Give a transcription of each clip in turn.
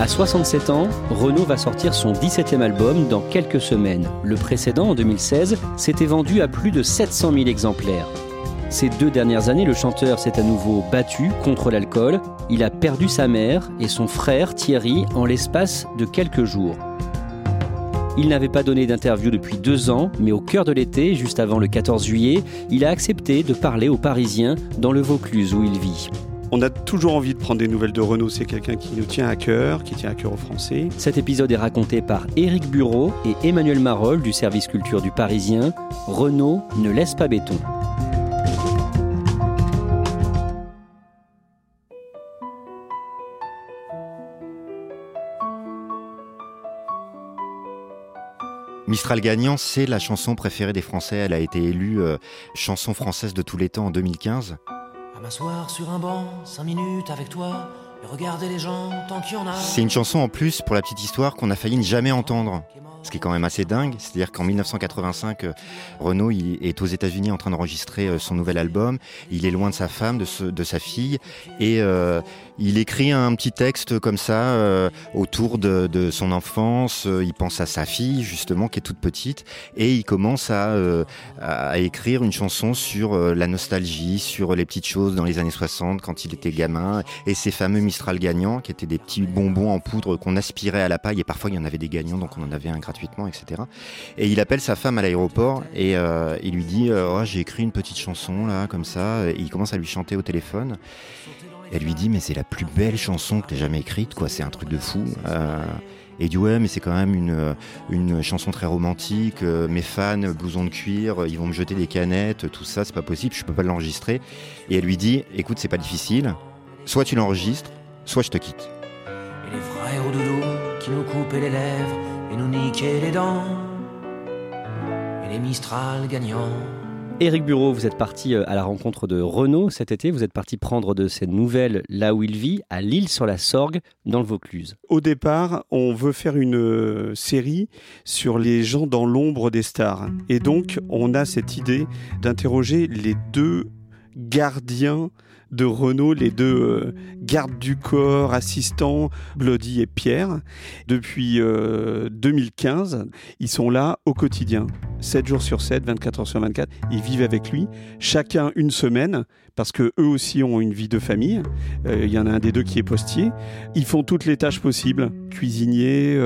À 67 ans, Renaud va sortir son 17e album dans quelques semaines. Le précédent, en 2016, s'était vendu à plus de 700 000 exemplaires. Ces deux dernières années, le chanteur s'est à nouveau battu contre l'alcool. Il a perdu sa mère et son frère Thierry en l'espace de quelques jours. Il n'avait pas donné d'interview depuis deux ans, mais au cœur de l'été, juste avant le 14 juillet, il a accepté de parler aux Parisiens dans le Vaucluse où il vit. On a toujours envie de prendre des nouvelles de Renault. C'est quelqu'un qui nous tient à cœur, qui tient à cœur aux Français. Cet épisode est raconté par Éric Bureau et Emmanuel Marolles du service culture du Parisien. Renault ne laisse pas béton. Mistral gagnant, c'est la chanson préférée des Français. Elle a été élue euh, chanson française de tous les temps en 2015. M'asseoir sur un banc, cinq minutes avec toi, et regarder les gens tant qu'il y en a. C'est une chanson en plus, pour la petite histoire, qu'on a failli ne jamais entendre. Ce qui est quand même assez dingue, c'est-à-dire qu'en 1985, euh, Renaud est aux États-Unis en train d'enregistrer euh, son nouvel album. Il est loin de sa femme, de, sa fille, et euh, il écrit un petit texte comme ça autour de, son enfance. Il pense à sa fille justement qui est toute petite, et il commence à, à écrire une chanson sur la nostalgie, sur les petites choses dans les années 60 quand il était gamin, et ces fameux Mistral gagnants qui étaient des petits bonbons en poudre qu'on aspirait à la paille, et parfois il y en avait des gagnants, donc on en avait un gratuitement, etc. Et il appelle sa femme à l'aéroport et euh, il lui dit euh, oh, J'ai écrit une petite chanson là, comme ça. Et il commence à lui chanter au téléphone. Elle lui dit Mais c'est la plus belle chanson que tu jamais écrite, quoi. C'est un truc de fou. Euh, et il dit ouais mais c'est quand même une, une chanson très romantique, mes fans, blouson de cuir, ils vont me jeter des canettes, tout ça c'est pas possible, je peux pas l'enregistrer. Et elle lui dit écoute c'est pas difficile, soit tu l'enregistres, soit je te quitte. Et les frères au doudou qui nous coupaient les lèvres et nous niquer les dents. Et les Mistral gagnants. Éric Bureau, vous êtes parti euh, à la rencontre de Renault cet été. Vous êtes parti prendre de ses nouvelles là où il vit, à Lille sur la Sorgue, dans le Vaucluse. Au départ, on veut faire une euh, série sur les gens dans l'ombre des stars. Et donc, on a cette idée d'interroger les deux gardiens de Renault, les deux euh, gardes du corps, assistants, Bloody et Pierre. Depuis 2015, euh, ils sont là au quotidien, 7 jours sur 7, 24 heures sur 24. Ils vivent avec lui, chacun une semaine, parce que eux aussi ont une vie de famille. Euh, il y en a un des deux qui est postier. Ils font toutes les tâches possibles cuisinier,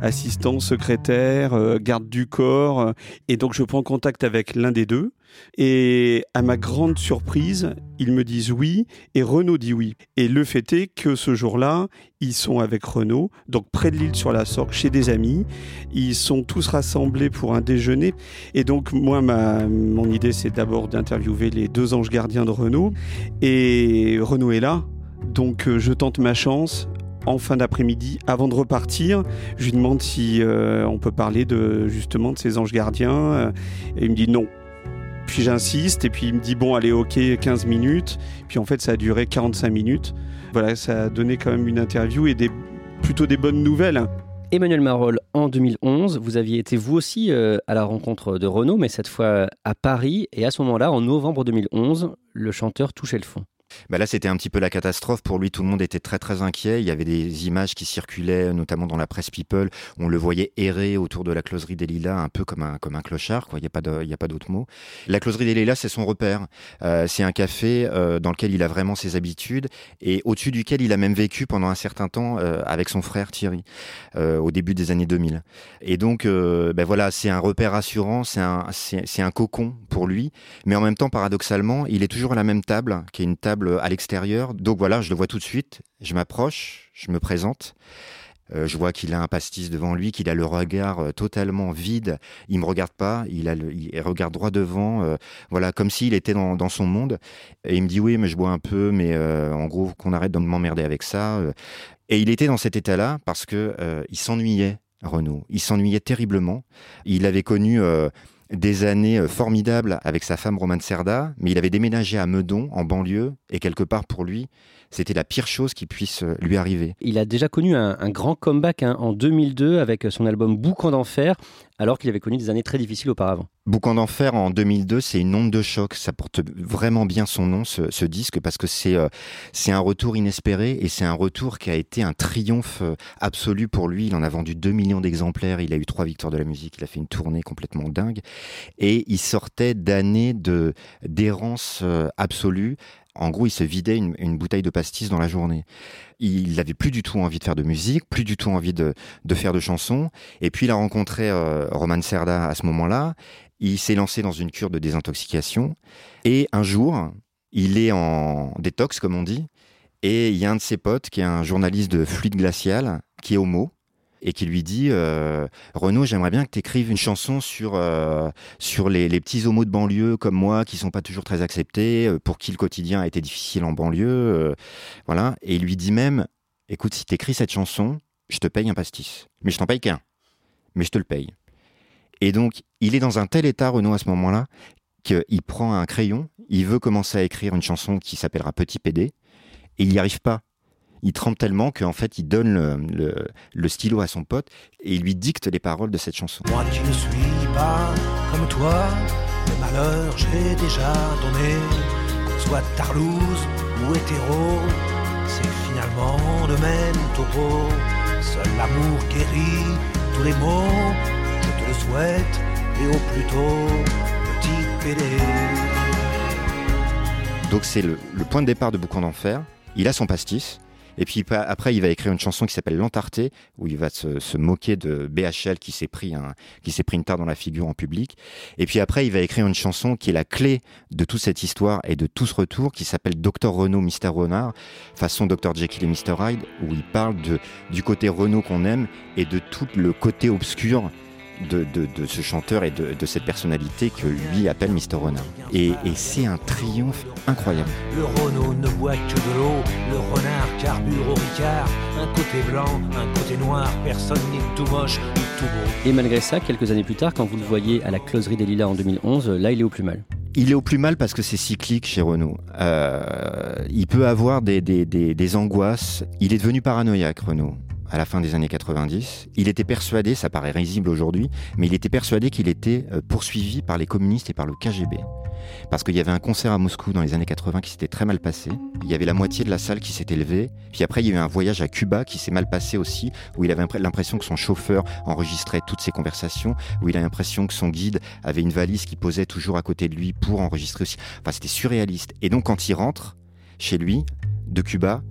assistant, secrétaire, garde du corps. et donc je prends contact avec l'un des deux. Et à ma grande surprise, ils me disent oui et Renaud dit oui. Et le fait est que ce jour-là, ils sont avec Renaud, donc près de l'île sur la Sorgue, chez des amis. Ils sont tous rassemblés pour un déjeuner. Et donc, moi, ma, mon idée, c'est d'abord d'interviewer les deux anges gardiens de Renaud. Et Renaud est là. Donc, euh, je tente ma chance en fin d'après-midi, avant de repartir, je lui demande si euh, on peut parler de justement de ces anges gardiens. Et il me dit non, puis j'insiste, et puis il me dit bon, allez, ok, 15 minutes. Puis en fait, ça a duré 45 minutes. Voilà, ça a donné quand même une interview et des, plutôt des bonnes nouvelles. Emmanuel Marolles, en 2011, vous aviez été vous aussi euh, à la rencontre de Renault, mais cette fois à Paris. Et à ce moment-là, en novembre 2011, le chanteur touchait le fond. Bah là, c'était un petit peu la catastrophe. Pour lui, tout le monde était très très inquiet. Il y avait des images qui circulaient, notamment dans la presse People. On le voyait errer autour de la closerie des Lilas, un peu comme un, comme un clochard. Quoi. Il n'y a pas d'autre mot. La closerie des Lilas, c'est son repère. Euh, c'est un café euh, dans lequel il a vraiment ses habitudes et au-dessus duquel il a même vécu pendant un certain temps euh, avec son frère Thierry au début des années 2000. Et donc, ben voilà, c'est un repère rassurant, c'est un, c'est, un cocon pour lui. Mais en même temps, paradoxalement, il est toujours à la même table, qui est une table à l'extérieur. Donc voilà, je le vois tout de suite. Je m'approche, je me présente. Euh, je vois qu'il a un pastis devant lui, qu'il a le regard euh, totalement vide. Il me regarde pas, il regarde droit devant, euh, voilà, comme s'il était dans, dans, son monde. Et il me dit oui, mais je bois un peu, mais en gros qu'on arrête de m'emmerder avec ça. Et il était dans cet état-là parce que il s'ennuyait, Renaud. Il s'ennuyait terriblement. Il avait connu des années formidables avec sa femme Romane Serda, mais il avait déménagé à Meudon, en banlieue, et quelque part pour lui, c'était la pire chose qui puisse euh, lui arriver. Il a déjà connu un, grand comeback hein, en 2002 avec son album Boucan d'enfer, alors qu'il avait connu des années très difficiles auparavant. Boucan d'enfer en 2002, c'est une onde de choc. Ça porte vraiment bien son nom, ce, disque, parce que c'est euh, c'est un retour inespéré et c'est un retour qui a été un triomphe euh, absolu pour lui. Il en a vendu 2 millions d'exemplaires, il a eu trois victoires de la musique, il a fait une tournée complètement dingue et il sortait d'années de d'errance absolue en gros, il se vidait une, bouteille de pastis dans la journée. Il n'avait plus du tout envie de faire de musique, plus du tout envie de, faire de chansons. Et puis, il a rencontré euh, Roman Serda à ce moment-là. Il s'est lancé dans une cure de désintoxication. Et un jour, il est en détox, comme on dit. Et il y a un de ses potes qui est un journaliste de fluide glacial, qui est homo, et qui lui dit euh, Renaud, j'aimerais bien que tu écrives une chanson sur, euh, sur les, petits homos de banlieue comme moi qui sont pas toujours très acceptés, euh, pour qui le quotidien a été difficile en banlieue. voilà. Et il lui dit même Écoute, si tu écris cette chanson, je te paye un pastis. Mais je t'en paye qu'un. Mais je te le paye. Et donc, il est dans un tel état, Renaud, à ce moment-là, qu'il prend un crayon, il veut commencer à écrire une chanson qui s'appellera Petit PD, et il n'y arrive pas il trempe tellement qu'en fait, il donne le, stylo à son pote et il lui dicte les paroles de cette chanson. Moi qui ne suis pas comme toi, le malheur j'ai déjà donné, soit tarlouse ou hétéro, c'est finalement le même topo. Seul l'amour guérit tous les maux, je te le souhaite, et au plus tôt, petit PD. Donc c'est le, le point de départ de Boucan d'Enfer. Il a son pastis, et puis après, il va écrire une chanson qui s'appelle L'Entarté, où il va se, moquer de BHL qui s'est pris, un, qui s'est pris une tarte dans la figure en public. Et puis après, il va écrire une chanson qui est la clé de toute cette histoire et de tout ce retour, qui s'appelle Docteur Renault, Mister Renard, façon Dr Jekyll et Mr Hyde, où il parle de, du côté Renault qu'on aime et de tout le côté obscur de, ce chanteur et de, cette personnalité que lui appelle Mr. Renard. Et, c'est un triomphe incroyable. Le Renault ne boit que de l'eau, le renard carbure au Ricard, un côté blanc, un côté noir, personne n'est tout moche, ni tout beau. Et malgré ça, quelques années plus tard, quand vous le voyez à la closerie des Lilas en 2011, là il est au plus mal. Il est au plus mal parce que c'est cyclique chez Renault. Euh, il peut avoir des, des angoisses. Il est devenu paranoïaque, Renault à la fin des années 90. Il était persuadé, ça paraît risible aujourd'hui, mais il était persuadé qu'il était euh, poursuivi par les communistes et par le KGB. Parce qu'il y avait un concert à Moscou dans les années 80 qui s'était très mal passé. Il y avait la moitié de la salle qui s'était levée. Puis après, il y a eu un voyage à Cuba qui s'est mal passé aussi, où il avait l'impression que son chauffeur enregistrait toutes ses conversations, où il a l'impression que son guide avait une valise qui posait toujours à côté de lui pour enregistrer aussi. Enfin, c'était surréaliste. Et donc, quand il rentre chez lui, de Cuba,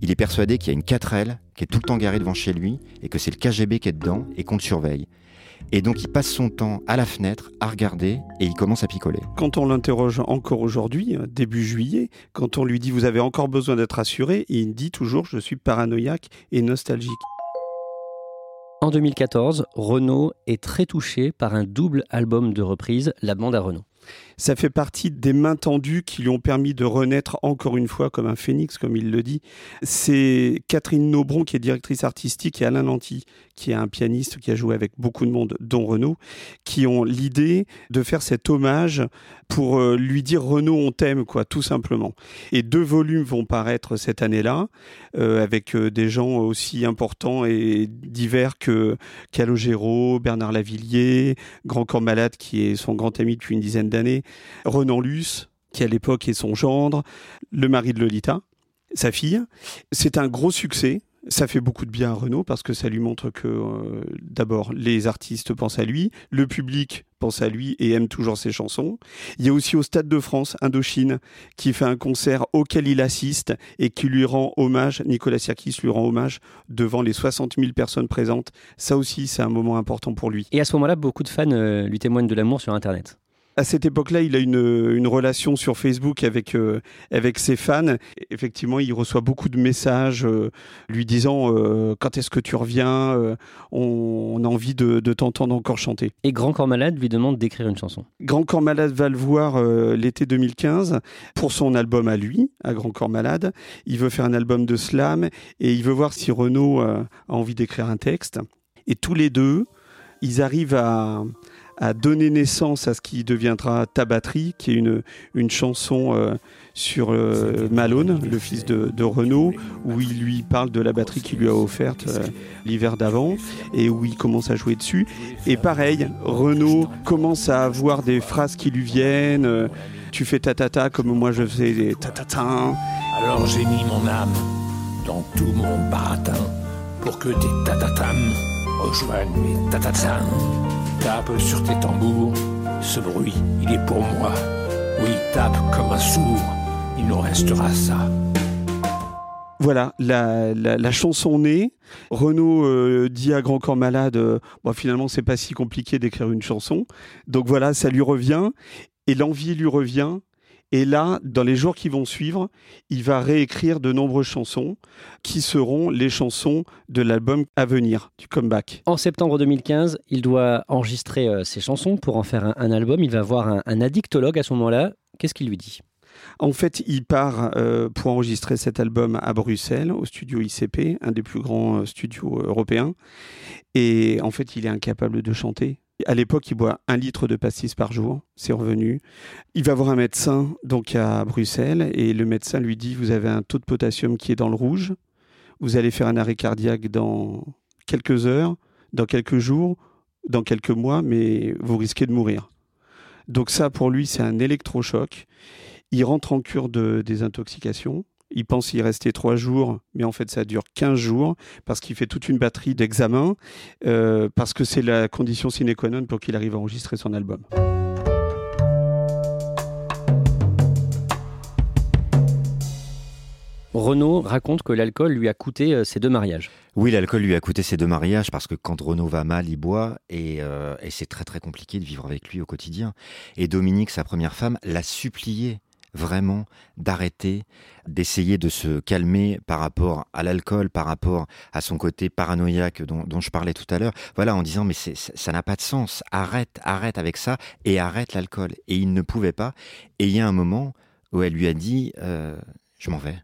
il est persuadé qu'il y a une 4L qui est tout le temps garée devant chez lui et que c'est le KGB qui est dedans et qu'on le surveille. Et donc il passe son temps à la fenêtre à regarder et il commence à picoler. Quand on l'interroge encore aujourd'hui, euh, début juillet, quand on lui dit vous avez encore besoin d'être assuré, il dit toujours je suis paranoïaque et nostalgique. En 2014, Renault est très touché par un double album de reprise, La bande à Renault. Ça fait partie des mains tendues qui lui ont permis de renaître encore une fois comme un phénix, comme il le dit. C'est Catherine Nobron, qui est directrice artistique, et Alain Lanty, qui est un pianiste qui a joué avec beaucoup de monde, dont Renaud, qui ont l'idée de faire cet hommage pour euh, lui dire Renaud, on t'aime, quoi, tout simplement. Et deux volumes vont paraître cette année-là, euh, avec euh, des gens aussi importants et divers que Calogero, Bernard Lavillier, Grand Corps Malade, qui est son grand ami depuis une dizaine d'années, Renan Luce, qui à l'époque est son gendre, le mari de Lolita, sa fille. C'est un gros succès. Ça fait beaucoup de bien à Renaud parce que ça lui montre que euh, d'abord les artistes pensent à lui, le public pense à lui et aime toujours ses chansons. Il y a aussi au Stade de France, Indochine, qui fait un concert auquel il assiste et qui lui rend hommage, Nicolas Sirkis lui rend hommage devant les 60 000 personnes présentes. Ça aussi, c'est un moment important pour lui. Et à ce moment-là, beaucoup de fans euh, lui témoignent de l'amour sur Internet. À cette époque-là, il a une, une relation sur Facebook avec, euh, avec ses fans. Effectivement, il reçoit beaucoup de messages euh, lui disant euh, quand est-ce que tu reviens on, on a envie de, de t'entendre encore chanter. Et Grand Corps Malade lui demande d'écrire une chanson. Grand Corps Malade va le voir l'été 2015 pour son album à lui, à Grand Corps Malade. Il veut faire un album de slam et il veut voir si Renaud a envie d'écrire un texte. Et tous les deux, ils arrivent à, à donner naissance à ce qui deviendra Ta batterie, qui est une, une chanson euh, sur euh, Malone, le fils de, de Renaud, où il lui parle de la batterie qu'il lui a offerte euh, l'hiver d'avant et où il commence à jouer dessus. Et pareil, Renaud commence à avoir des phrases qui lui viennent. tu fais ta ta ta comme moi je faisais des ta ta ta. Alors j'ai mis mon âme dans tout mon baratin pour que tes tatatam rejoignent mes tatatam. Tape sur tes tambours, ce bruit, il est pour moi. Oui, tape comme un sourd, il nous restera ça. Voilà, la, chanson née. Renaud euh, dit à Grand Corps Malade, euh, bon, finalement, c'est pas si compliqué d'écrire une chanson. Donc voilà, ça lui revient et l'envie lui revient. Et là, dans les jours qui vont suivre, il va réécrire de nombreuses chansons qui seront les chansons de l'album à venir, du comeback. En septembre 2015, il doit enregistrer euh, ses chansons pour en faire un, un album. Il va voir un, un addictologue à ce moment-là. Qu'est-ce qu'il lui dit? En fait, il part euh, pour enregistrer cet album à Bruxelles, au studio ICP, un des plus grands euh, studios européens. Et en fait, il est incapable de chanter. À l'époque, il boit un litre de pastis par jour, c'est revenu. Il va voir un médecin donc à Bruxelles et le médecin lui dit vous avez un taux de potassium qui est dans le rouge. Vous allez faire un arrêt cardiaque dans quelques heures, dans quelques jours, dans quelques mois, mais vous risquez de mourir. Donc ça, pour lui, c'est un électrochoc. Il rentre en cure de désintoxication. Il pense y rester trois jours, mais en fait ça dure 15 jours parce qu'il fait toute une batterie d'examens, euh, parce que c'est la condition sine qua non pour qu'il arrive à enregistrer son album. Renaud raconte que l'alcool lui a coûté euh, ses deux mariages. Oui, l'alcool lui a coûté ses deux mariages parce que quand Renaud va mal, il boit et, euh, et c'est très très compliqué de vivre avec lui au quotidien. Et Dominique, sa première femme, l'a supplié vraiment d'arrêter, d'essayer de se calmer par rapport à l'alcool, par rapport à son côté paranoïaque dont, je parlais tout à l'heure. Voilà, en disant mais ça n'a pas de sens. Arrête, arrête avec ça et arrête l'alcool. Et il ne pouvait pas. Et il y a un moment où elle lui a dit euh, je m'en vais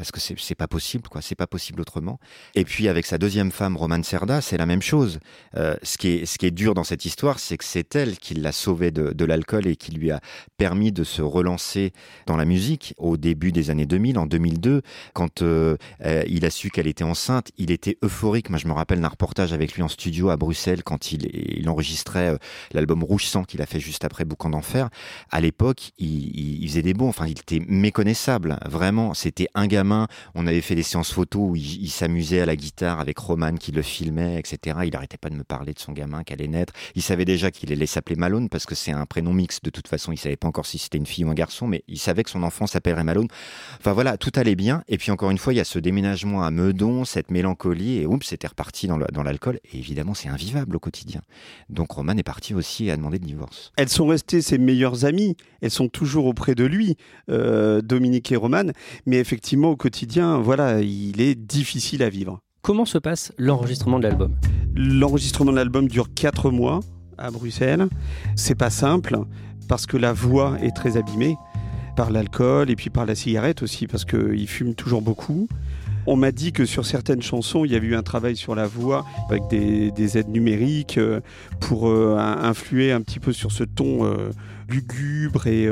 parce que c'est pas possible, quoi. C'est pas possible autrement. Et puis avec sa deuxième femme, Romane Serda, c'est la même chose. Euh, ce qui est ce qui est dur dans cette histoire, c'est que c'est elle qui l'a sauvé de, de l'alcool et qui lui a permis de se relancer dans la musique au début des années 2000, en 2002, quand euh, euh, il a su qu'elle était enceinte. Il était euphorique. Moi, je me rappelle d'un reportage avec lui en studio à Bruxelles quand il, il enregistrait l'album Rouge Sang qu'il a fait juste après Boucan d'enfer. À l'époque, il, il, il faisait des bons. Enfin, il était méconnaissable. Vraiment, c'était un gamin. On avait fait des séances photos où il, s'amusait à la guitare avec Roman qui le filmait, etc. Il arrêtait pas de me parler de son gamin qui allait naître. Il savait déjà qu'il allait s'appeler Malone parce que c'est un prénom mixte. De toute façon, il savait pas encore si c'était une fille ou un garçon, mais il savait que son enfant s'appellerait Malone. Enfin voilà, tout allait bien. Et puis encore une fois, il y a ce déménagement à Meudon, cette mélancolie, et oups, c'était reparti dans l'alcool. Et évidemment, c'est invivable au quotidien. Donc Roman est parti aussi et a demandé le divorce. Elles sont restées ses meilleures amies, elles sont toujours auprès de lui, euh, Dominique et Romane, mais effectivement quotidien, voilà, il est difficile à vivre. Comment se passe l'enregistrement de l'album? L'enregistrement de l'album dure 4 mois à Bruxelles. C'est pas simple parce que la voix est très abîmée par l'alcool et puis par la cigarette aussi parce qu'il fume toujours beaucoup. On m'a dit que sur certaines chansons, il y avait eu un travail sur la voix avec des, des aides numériques euh, pour euh, influer un petit peu sur ce ton euh, lugubre et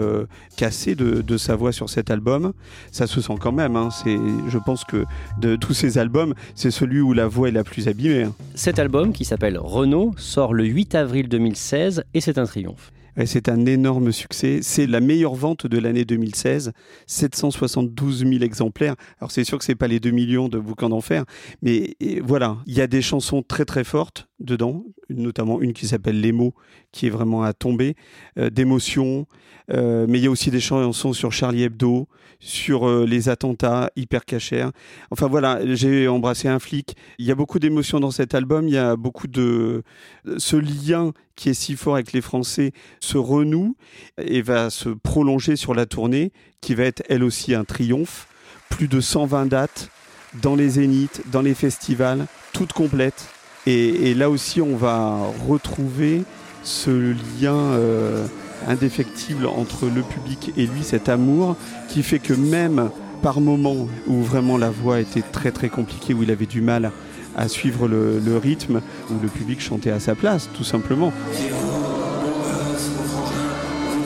cassé de, sa voix sur cet album. Ça se sent quand même. hein. Je pense que de tous ces albums, c'est celui où la voix est la plus abîmée. hein. Cet album, qui s'appelle Renaud, sort le 8 avril 2016 et c'est un triomphe. Et c'est un énorme succès. C'est la meilleure vente de l'année 2016, 772 000 exemplaires. Alors c'est sûr que c'est pas les 2 millions de bouquins d'enfer, mais voilà, il y a des chansons très très fortes dedans, notamment une qui s'appelle Les mots, qui est vraiment à tomber, euh, d'émotion. Euh, mais il y a aussi des chansons sur Charlie Hebdo, sur euh, les attentats hyper cachers. Enfin voilà, j'ai embrassé un flic. Il y a beaucoup d'émotions dans cet album. Il y a beaucoup de ce lien qui est si fort avec les Français se renoue et va se prolonger sur la tournée, qui va être elle aussi un triomphe. Plus de 120 dates dans les zéniths, dans les festivals, toutes complètes. Et, là aussi, on va retrouver ce lien euh, indéfectible entre le public et lui, cet amour qui fait que même par moments où vraiment la voix était très très compliquée, où il avait du mal à suivre le, rythme, où le public chantait à sa place, tout simplement.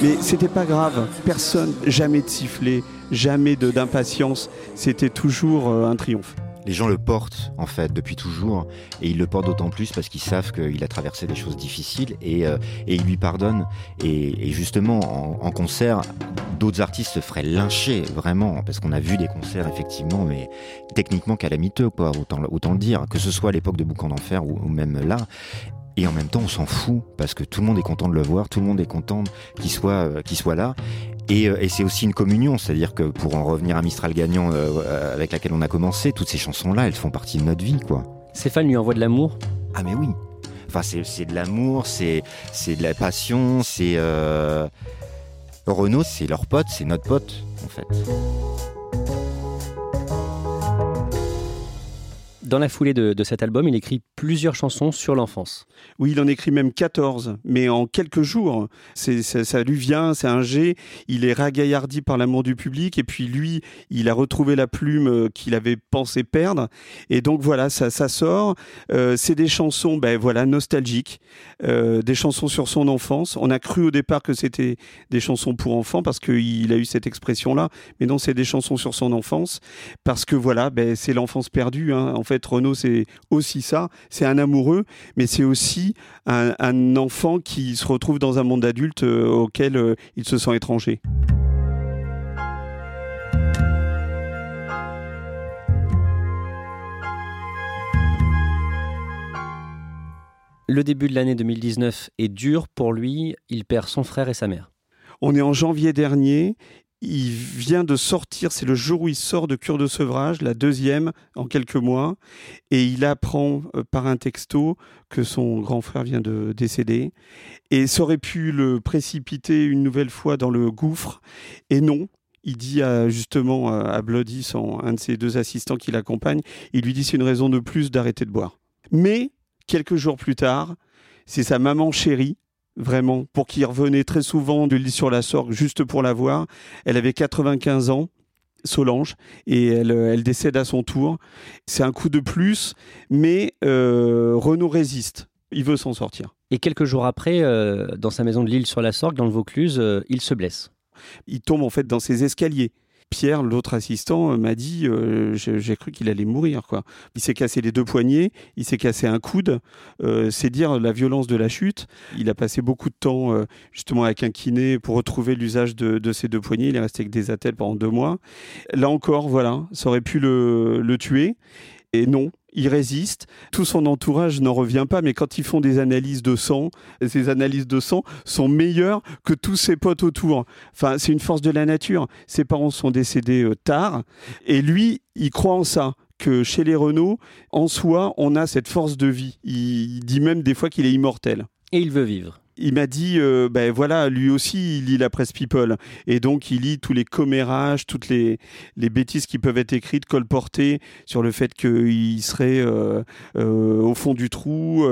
Mais c'était pas grave, personne, jamais de sifflet, jamais d'impatience, c'était toujours euh, un triomphe. Les gens le portent en fait depuis toujours et ils le portent d'autant plus parce qu'ils savent qu'il a traversé des choses difficiles et, euh, ils lui pardonnent. Et, justement, en, concert, d'autres artistes se feraient lyncher vraiment parce qu'on a vu des concerts effectivement, mais techniquement calamiteux, quoi, autant, autant le dire, que ce soit à l'époque de Boucan d'Enfer ou, ou même là. Et en même temps, on s'en fout parce que tout le monde est content de le voir, tout le monde est content qu'il soit, euh, qu'il soit là. Et, euh, et c'est aussi une communion, c'est-à-dire que pour en revenir à Mistral Gagnant euh, avec laquelle on a commencé, toutes ces chansons-là, elles font partie de notre vie, quoi. Stéphane lui envoie de l'amour? Ah mais oui. Enfin, c'est de l'amour, c'est de la passion, c'est... Euh... Renaud, c'est leur pote, c'est notre pote, en fait. Dans la foulée de, cet album, il écrit plusieurs chansons sur l'enfance. Oui, il en écrit même 14, mais en quelques jours. Ça, lui vient, c'est un G. Il est ragaillardi par l'amour du public, et puis lui, il a retrouvé la plume euh, qu'il avait pensé perdre. Et donc voilà, ça, ça sort. Euh, c'est des chansons, ben voilà, nostalgiques, euh, des chansons sur son enfance. On a cru au départ que c'était des chansons pour enfants parce qu'il a eu cette expression-là, mais non, c'est des chansons sur son enfance parce que voilà, ben, c'est l'enfance perdue. Hein. En fait, Renaud, c'est aussi ça. C'est un amoureux, mais c'est aussi un, enfant qui se retrouve dans un monde adulte euh, auquel euh, il se sent étranger. Le début de l'année 2019 est dur pour lui. Il perd son frère et sa mère. On est en janvier dernier il vient de sortir, c'est le jour où il sort de cure de sevrage, la deuxième en quelques mois, et il apprend euh, par un texto que son grand frère vient de décéder. Et ça aurait pu le précipiter une nouvelle fois dans le gouffre, et non. Il dit justement à Bloody, son, un de ses deux assistants qui l'accompagne, il lui dit c'est une raison de plus d'arrêter de boire. Mais quelques jours plus tard, c'est sa maman chérie vraiment, pour qui revenait très souvent de l'île sur la Sorgue juste pour la voir. Elle avait 95 ans. Solange et elle, décède à son tour. C'est un coup de plus, mais euh, Renaud résiste. Il veut s'en sortir. Et quelques jours après, euh, dans sa maison de l'île sur la Sorgue, dans le Vaucluse, euh, il se blesse. Il tombe en fait dans ses escaliers. Pierre, l'autre assistant, euh, m'a dit euh, j'ai cru qu'il allait mourir. Quoi. Il s'est cassé les deux poignets, il s'est cassé un coude. Euh, c'est dire la violence de la chute. Il a passé beaucoup de temps justement avec un kiné pour retrouver l'usage de, ses deux poignets. Il est resté avec des attelles pendant deux mois. Là encore, voilà, ça aurait pu le tuer. Et non, il résiste. Tout son entourage n'en revient pas, mais quand ils font des analyses de sang, ces analyses de sang sont meilleures que tous ses potes autour. Enfin, c'est une force de la nature. Ses parents sont décédés euh, tard, et lui, il croit en ça que chez les Renault, en soi, on a cette force de vie. il dit même des fois qu'il est immortel. Et il veut vivre il m'a dit, euh, ben voilà, lui aussi, il lit la presse People. Et donc, il lit tous les commérages, toutes les, les bêtises qui peuvent être écrites, colportées sur le fait qu'il serait euh, euh, au fond du trou,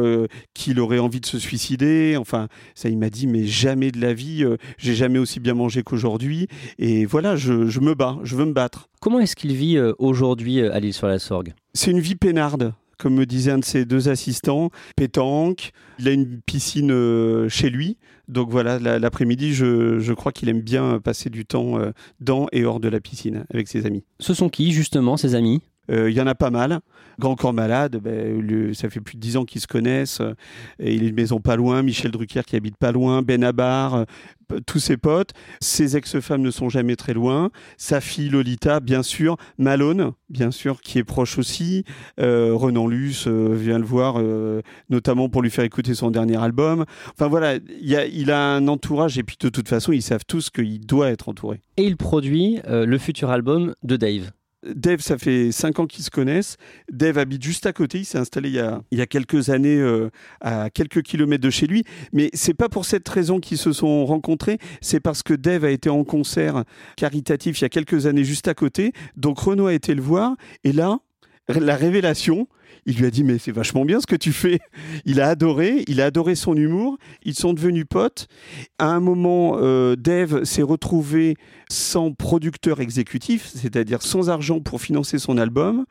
qu'il aurait envie de se suicider. Enfin, ça, il m'a dit, mais jamais de la vie, j'ai jamais aussi bien mangé qu'aujourd'hui. Et voilà, je, je, me bats, je veux me battre. Comment est-ce qu'il vit aujourd'hui à l'île sur la Sorgue? C'est une vie peinarde comme me disait un de ses deux assistants, pétanque. Il a une piscine euh, chez lui. Donc voilà, l'après-midi, je, crois qu'il aime bien passer du temps euh, dans et hors de la piscine avec ses amis. Ce sont qui, justement, ses amis? Il y en a pas mal. Grand Corps Malade, ben, ça fait plus de dix ans qu'ils se connaissent. et il a une maison pas loin. Michel Drucker qui habite pas loin. Benabar, tous ses potes. Ses ex-femmes ne sont jamais très loin. Sa fille Lolita, bien sûr. Malone, bien sûr, qui est proche aussi. Euh, Renan Luce euh, vient le voir, euh, notamment pour lui faire écouter son dernier album. Enfin voilà, il a un entourage et puis de toute façon, ils savent tous qu'il doit être entouré. Et il produit le futur album de Dave. Dave, ça fait cinq ans qu'ils se connaissent. Dave habite juste à côté. Il s'est installé il y a, il y a quelques années euh, à quelques kilomètres de chez lui. Mais c'est pas pour cette raison qu'ils se sont rencontrés. C'est parce que Dave a été en concert caritatif il y a quelques années juste à côté. Donc Renaud a été le voir. Et là, la révélation, il lui a dit mais c'est vachement bien ce que tu fais. Il a adoré, il a adoré son humour. Ils sont devenus potes. À un moment, euh, Dave s'est retrouvé sans producteur exécutif, c'est-à-dire sans argent pour financer son album.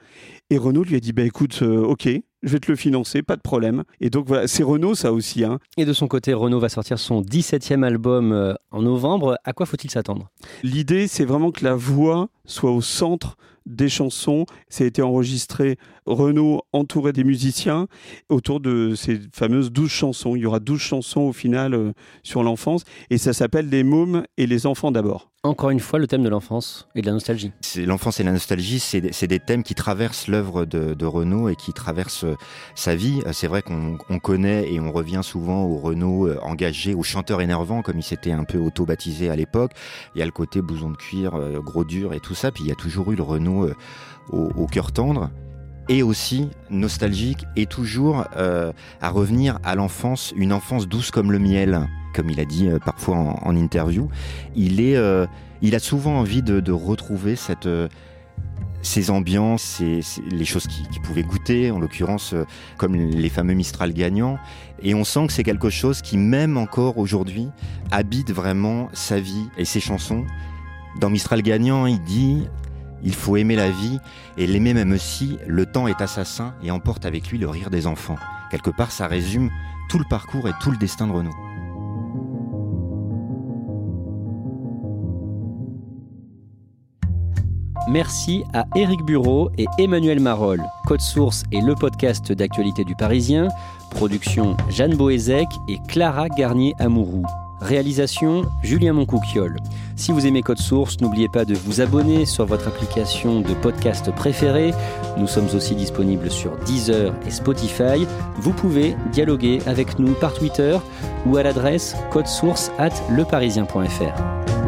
Et Renaud lui a dit bah écoute, euh, ok, je vais te le financer, pas de problème. Et donc voilà, c'est Renault ça aussi. Hein. Et de son côté, Renault va sortir son 17e album euh, en novembre. À quoi faut-il s'attendre? L'idée, c'est vraiment que la voix soit au centre des chansons. Ça a été enregistré, Renault entouré des musiciens, autour de ces fameuses douze chansons. Il y aura douze chansons au final euh, sur l'enfance, et ça s'appelle Les mômes et les enfants d'abord. Encore une fois, le thème de l'enfance et de la nostalgie. L'enfance et la nostalgie, c'est des thèmes qui traversent l'œuvre de, Renaud et qui traversent euh, sa vie. Euh, c'est vrai qu'on connaît et on revient souvent au Renaud engagé, au chanteur énervant, comme il s'était un peu auto-baptisé à l'époque. Il y a le côté blouson de cuir, gros dur et tout ça. Puis il y a toujours eu le Renaud euh, au, cœur tendre et aussi nostalgique et toujours euh, à revenir à l'enfance, une enfance douce comme le miel, comme il a dit euh, parfois en, interview. Il est, il a souvent envie de, retrouver cette ces ambiances, les choses qu'il pouvait goûter, en l'occurrence comme les fameux Mistral gagnants. Et on sent que c'est quelque chose qui, même encore aujourd'hui, habite vraiment sa vie et ses chansons. Dans Mistral gagnant, il dit il faut aimer la vie et l'aimer même si le temps est assassin et emporte avec lui le rire des enfants. Quelque part, ça résume tout le parcours et tout le destin de Renaud. Merci à Éric Bureau et Emmanuel Marolles. Code Source est le podcast d'actualité du Parisien. Production Jeanne Boézek et Clara Garnier-Amouroux. Réalisation Julien Moncouquiole. Si vous aimez Code Source, n'oubliez pas de vous abonner sur votre application de podcast préférée. Nous sommes aussi disponibles sur Deezer et Spotify. Vous pouvez dialoguer avec nous par Twitter ou à l'adresse codesource at leparisien.fr.